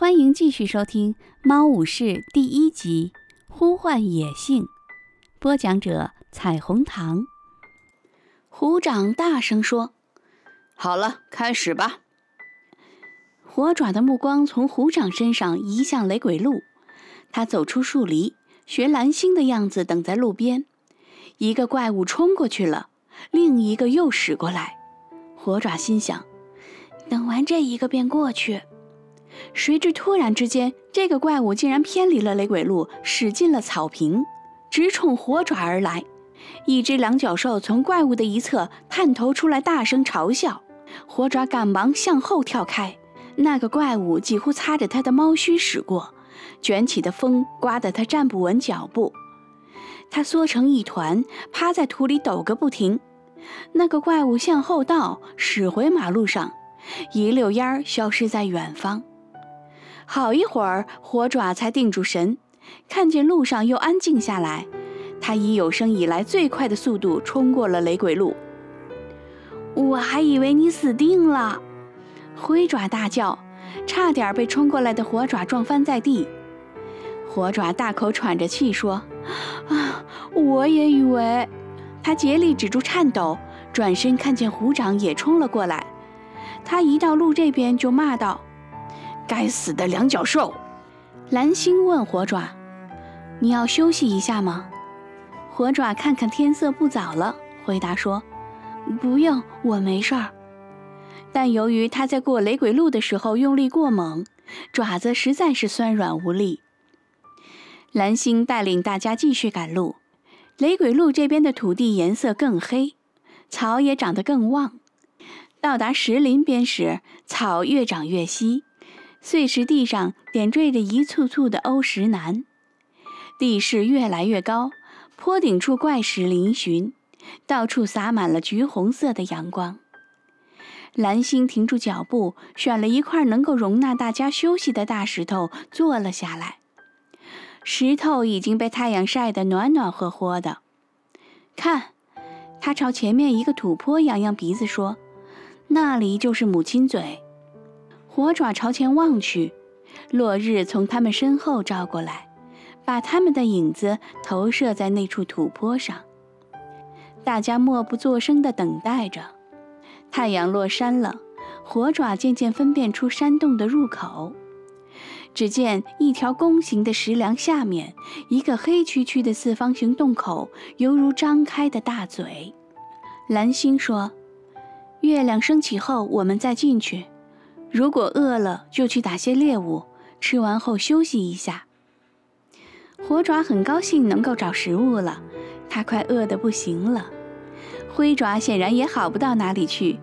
欢迎继续收听《猫武士》第一集《呼唤野性》，播讲者：彩虹糖。虎掌大声说：“好了，开始吧。”火爪的目光从虎掌身上移向雷鬼路，他走出树篱，学蓝星的样子等在路边。一个怪物冲过去了，另一个又驶过来。火爪心想：“等完这一个便过去。”谁知突然之间，这个怪物竟然偏离了雷鬼路，驶进了草坪，直冲火爪而来。一只两脚兽从怪物的一侧探头出来，大声嘲笑。火爪赶忙向后跳开，那个怪物几乎擦着他的猫须驶过，卷起的风刮得他站不稳脚步。他缩成一团，趴在土里抖个不停。那个怪物向后倒，驶回马路上，一溜烟儿消失在远方。好一会儿，火爪才定住神，看见路上又安静下来。他以有生以来最快的速度冲过了雷鬼路。我还以为你死定了！灰爪大叫，差点被冲过来的火爪撞翻在地。火爪大口喘着气说：“啊，我也以为。”他竭力止住颤抖，转身看见虎掌也冲了过来。他一到路这边就骂道。该死的两脚兽！蓝星问火爪：“你要休息一下吗？”火爪看看天色不早了，回答说：“不用，我没事儿。”但由于他在过雷鬼路的时候用力过猛，爪子实在是酸软无力。蓝星带领大家继续赶路。雷鬼路这边的土地颜色更黑，草也长得更旺。到达石林边时，草越长越稀。碎石地上点缀着一簇簇的欧石楠，地势越来越高，坡顶处怪石嶙峋，到处洒满了橘红色的阳光。蓝星停住脚步，选了一块能够容纳大家休息的大石头坐了下来。石头已经被太阳晒得暖暖和和的。看，他朝前面一个土坡扬扬鼻子说：“那里就是母亲嘴。”火爪朝前望去，落日从他们身后照过来，把他们的影子投射在那处土坡上。大家默不作声地等待着。太阳落山了，火爪渐渐分辨出山洞的入口。只见一条弓形的石梁下面，一个黑黢黢的四方形洞口，犹如张开的大嘴。蓝星说：“月亮升起后，我们再进去。”如果饿了，就去打些猎物，吃完后休息一下。火爪很高兴能够找食物了，它快饿得不行了。灰爪显然也好不到哪里去，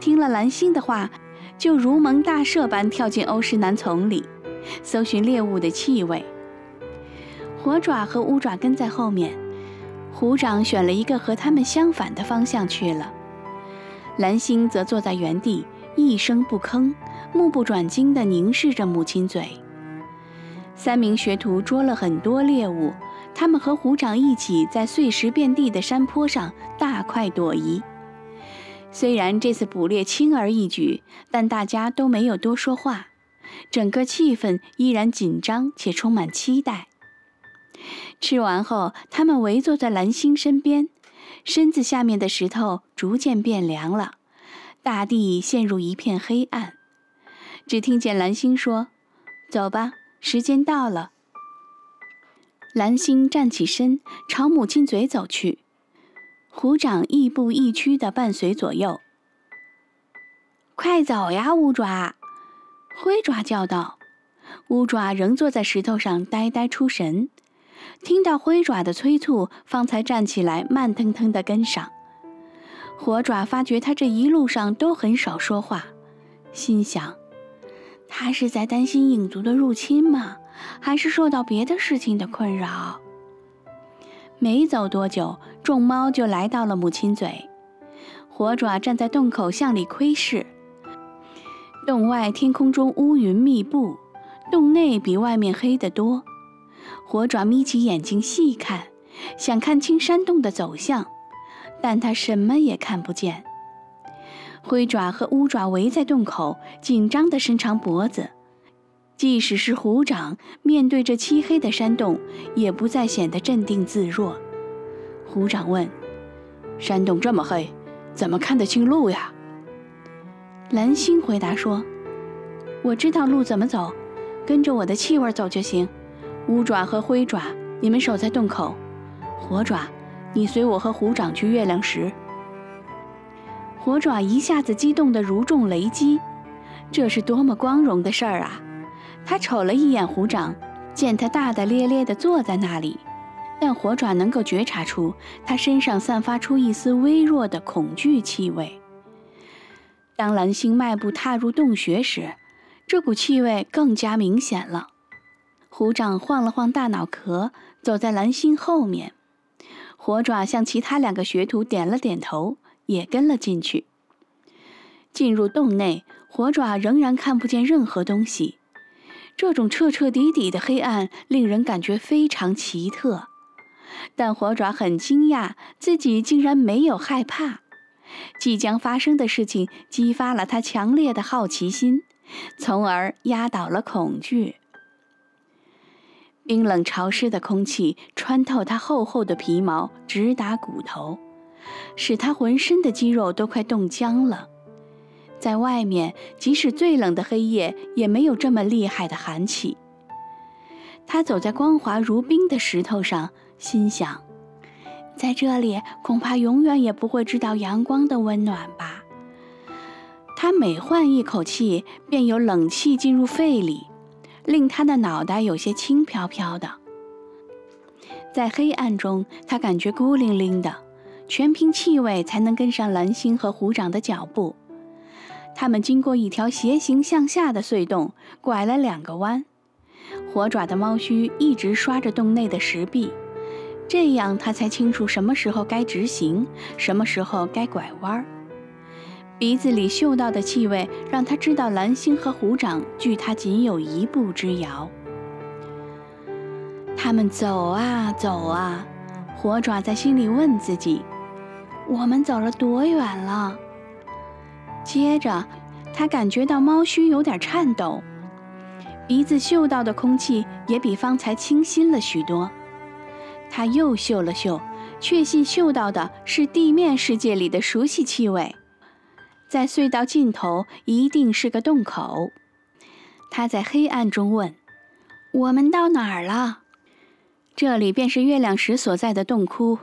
听了蓝星的话，就如蒙大赦般跳进欧石南丛里，搜寻猎物的气味。火爪和乌爪跟在后面，虎掌选了一个和他们相反的方向去了，蓝星则坐在原地。一声不吭，目不转睛地凝视着母亲嘴。三名学徒捉了很多猎物，他们和虎掌一起在碎石遍地的山坡上大快朵颐。虽然这次捕猎轻而易举，但大家都没有多说话，整个气氛依然紧张且充满期待。吃完后，他们围坐在蓝星身边，身子下面的石头逐渐变凉了。大地陷入一片黑暗，只听见蓝星说：“走吧，时间到了。”蓝星站起身，朝母亲嘴走去。虎掌亦步亦趋的伴随左右。快走呀，乌爪！灰爪叫道。乌爪仍坐在石头上，呆呆出神。听到灰爪的催促，方才站起来，慢腾腾的跟上。火爪发觉他这一路上都很少说话，心想：他是在担心影族的入侵吗？还是受到别的事情的困扰？没走多久，众猫就来到了母亲嘴。火爪站在洞口向里窥视。洞外天空中乌云密布，洞内比外面黑得多。火爪眯起眼睛细看，想看清山洞的走向。但他什么也看不见。灰爪和乌爪围在洞口，紧张地伸长脖子，即使是虎掌，面对这漆黑的山洞，也不再显得镇定自若。虎掌问：“山洞这么黑，怎么看得清路呀？”蓝星回答说：“我知道路怎么走，跟着我的气味走就行。乌爪和灰爪，你们守在洞口；火爪，你随我和虎掌去月亮石。”火爪一下子激动得如中雷击，这是多么光荣的事儿啊！他瞅了一眼虎掌，见他大大咧咧地坐在那里，但火爪能够觉察出他身上散发出一丝微弱的恐惧气味。当蓝星迈步踏入洞穴时，这股气味更加明显了。虎掌晃了晃大脑壳，走在蓝星后面，火爪向其他两个学徒点了点头。也跟了进去。进入洞内，火爪仍然看不见任何东西。这种彻彻底底的黑暗令人感觉非常奇特，但火爪很惊讶，自己竟然没有害怕。即将发生的事情激发了他强烈的好奇心，从而压倒了恐惧。冰冷潮湿的空气穿透他厚厚的皮毛，直达骨头。使他浑身的肌肉都快冻僵了。在外面，即使最冷的黑夜，也没有这么厉害的寒气。他走在光滑如冰的石头上，心想：在这里恐怕永远也不会知道阳光的温暖吧。他每换一口气，便有冷气进入肺里，令他的脑袋有些轻飘飘的。在黑暗中，他感觉孤零零的。全凭气味才能跟上蓝星和虎掌的脚步。他们经过一条斜行向下的隧洞，拐了两个弯。火爪的猫须一直刷着洞内的石壁，这样他才清楚什么时候该直行，什么时候该拐弯儿。鼻子里嗅到的气味让他知道蓝星和虎掌距他仅有一步之遥。他们走啊走啊，火爪在心里问自己。我们走了多远了？接着，他感觉到猫须有点颤抖，鼻子嗅到的空气也比方才清新了许多。他又嗅了嗅，确信嗅到的是地面世界里的熟悉气味。在隧道尽头一定是个洞口。他在黑暗中问：“我们到哪儿了？”这里便是月亮石所在的洞窟。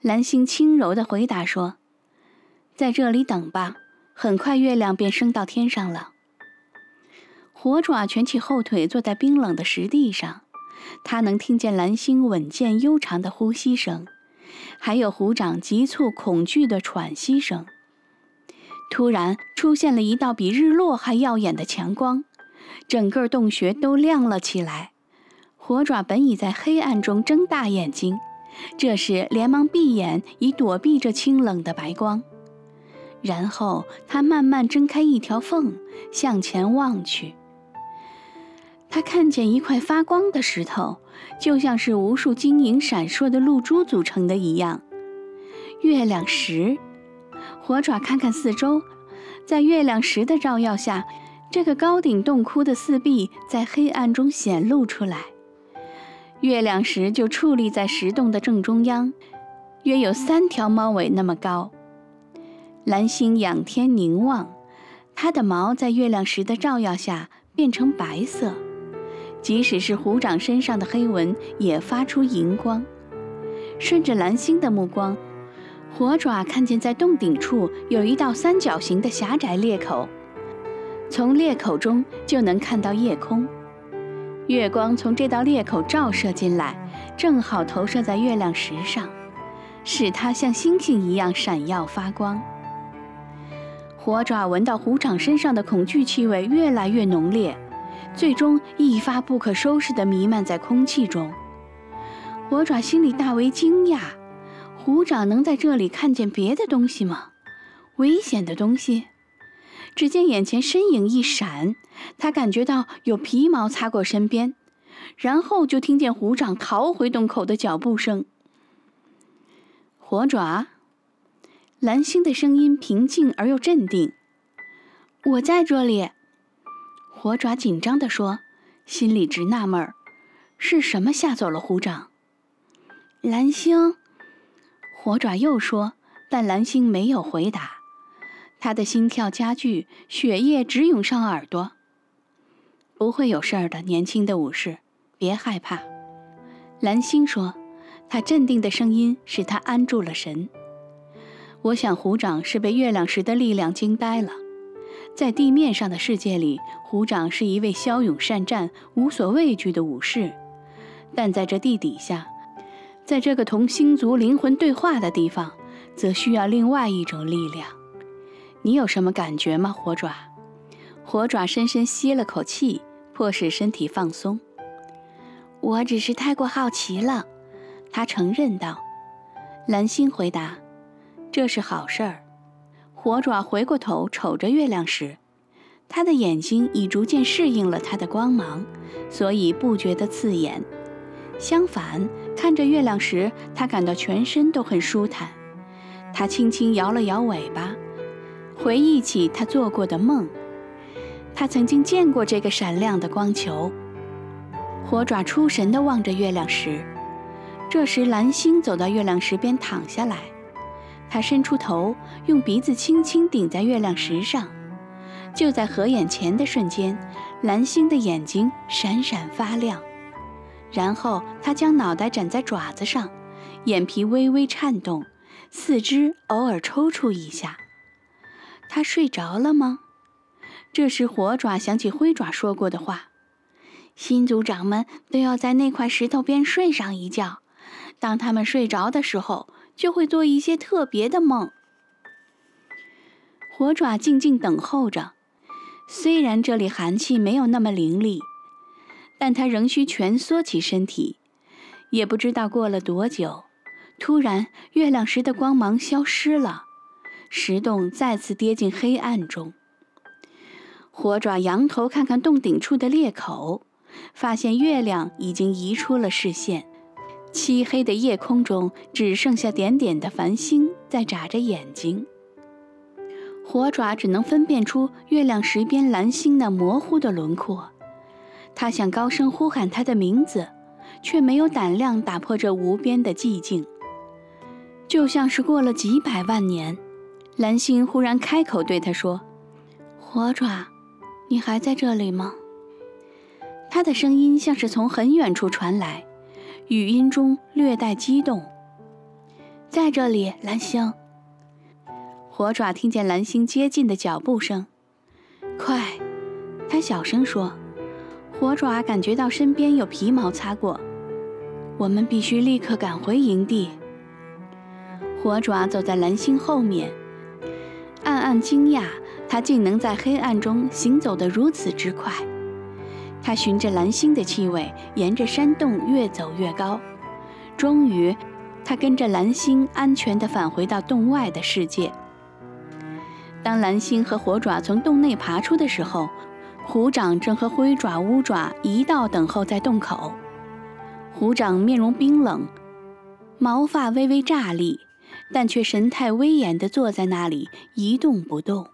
蓝星轻柔地回答说：“在这里等吧，很快月亮便升到天上了。”火爪蜷起后腿，坐在冰冷的石地上。他能听见蓝星稳健悠长的呼吸声，还有虎掌急促恐惧的喘息声。突然出现了一道比日落还耀眼的强光，整个洞穴都亮了起来。火爪本已在黑暗中睁大眼睛。这时，连忙闭眼，以躲避这清冷的白光。然后，他慢慢睁开一条缝，向前望去。他看见一块发光的石头，就像是无数晶莹闪烁的露珠组成的一样。月亮石。火爪看看四周，在月亮石的照耀下，这个高顶洞窟的四壁在黑暗中显露出来。月亮石就矗立在石洞的正中央，约有三条猫尾那么高。蓝星仰天凝望，它的毛在月亮石的照耀下变成白色，即使是虎掌身上的黑纹也发出银光。顺着蓝星的目光，火爪看见在洞顶处有一道三角形的狭窄裂口，从裂口中就能看到夜空。月光从这道裂口照射进来，正好投射在月亮石上，使它像星星一样闪耀发光。火爪闻到虎掌身上的恐惧气味越来越浓烈，最终一发不可收拾地弥漫在空气中。火爪心里大为惊讶：虎掌能在这里看见别的东西吗？危险的东西？只见眼前身影一闪，他感觉到有皮毛擦过身边，然后就听见虎掌逃回洞口的脚步声。火爪，蓝星的声音平静而又镇定。我在这里。火爪紧张地说，心里直纳闷儿，是什么吓走了虎掌？蓝星。火爪又说，但蓝星没有回答。他的心跳加剧，血液直涌上耳朵。不会有事儿的，年轻的武士，别害怕。蓝星说，他镇定的声音使他安住了神。我想虎掌是被月亮石的力量惊呆了。在地面上的世界里，虎掌是一位骁勇善战、无所畏惧的武士，但在这地底下，在这个同星族灵魂对话的地方，则需要另外一种力量。你有什么感觉吗，火爪？火爪深深吸了口气，迫使身体放松。我只是太过好奇了，他承认道。蓝星回答：“这是好事儿。”火爪回过头瞅着月亮时，他的眼睛已逐渐适应了它的光芒，所以不觉得刺眼。相反，看着月亮时，他感到全身都很舒坦。他轻轻摇了摇尾巴，回忆起他做过的梦。他曾经见过这个闪亮的光球。火爪出神地望着月亮石。这时，蓝星走到月亮石边躺下来。他伸出头，用鼻子轻轻顶在月亮石上。就在合眼前的瞬间，蓝星的眼睛闪闪发亮。然后他将脑袋枕在爪子上，眼皮微微颤动，四肢偶尔抽搐一下。他睡着了吗？这时，火爪想起灰爪说过的话：“新族长们都要在那块石头边睡上一觉。当他们睡着的时候，就会做一些特别的梦。”火爪静静等候着，虽然这里寒气没有那么凌厉，但他仍需蜷缩起身体。也不知道过了多久，突然，月亮石的光芒消失了，石洞再次跌进黑暗中。火爪仰头看看洞顶处的裂口，发现月亮已经移出了视线，漆黑的夜空中只剩下点点的繁星在眨着眼睛。火爪只能分辨出月亮石边蓝星那模糊的轮廓，他想高声呼喊他的名字，却没有胆量打破这无边的寂静。就像是过了几百万年，蓝星忽然开口对他说：“火爪。”你还在这里吗？他的声音像是从很远处传来，语音中略带激动。在这里，蓝星。火爪听见蓝星接近的脚步声，快！他小声说。火爪感觉到身边有皮毛擦过，我们必须立刻赶回营地。火爪走在蓝星后面，暗暗惊讶。他竟能在黑暗中行走得如此之快。他循着蓝星的气味，沿着山洞越走越高。终于，他跟着蓝星安全地返回到洞外的世界。当蓝星和火爪从洞内爬出的时候，虎掌正和灰爪、乌爪一道等候在洞口。虎掌面容冰冷，毛发微微炸立，但却神态威严地坐在那里一动不动。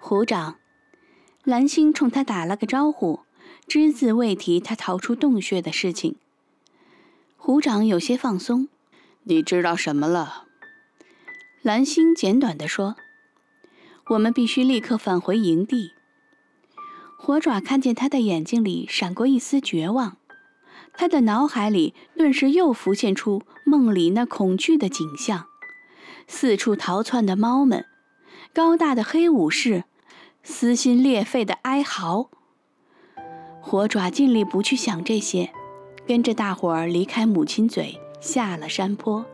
虎掌，蓝星冲他打了个招呼，只字未提他逃出洞穴的事情。虎掌有些放松：“你知道什么了？”蓝星简短地说：“我们必须立刻返回营地。”火爪看见他的眼睛里闪过一丝绝望，他的脑海里顿时又浮现出梦里那恐惧的景象：四处逃窜的猫们，高大的黑武士。撕心裂肺的哀嚎。火爪尽力不去想这些，跟着大伙儿离开母亲嘴，下了山坡。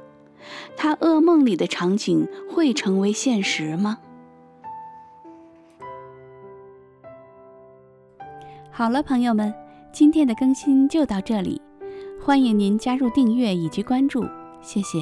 他噩梦里的场景会成为现实吗？好了，朋友们，今天的更新就到这里，欢迎您加入订阅以及关注，谢谢。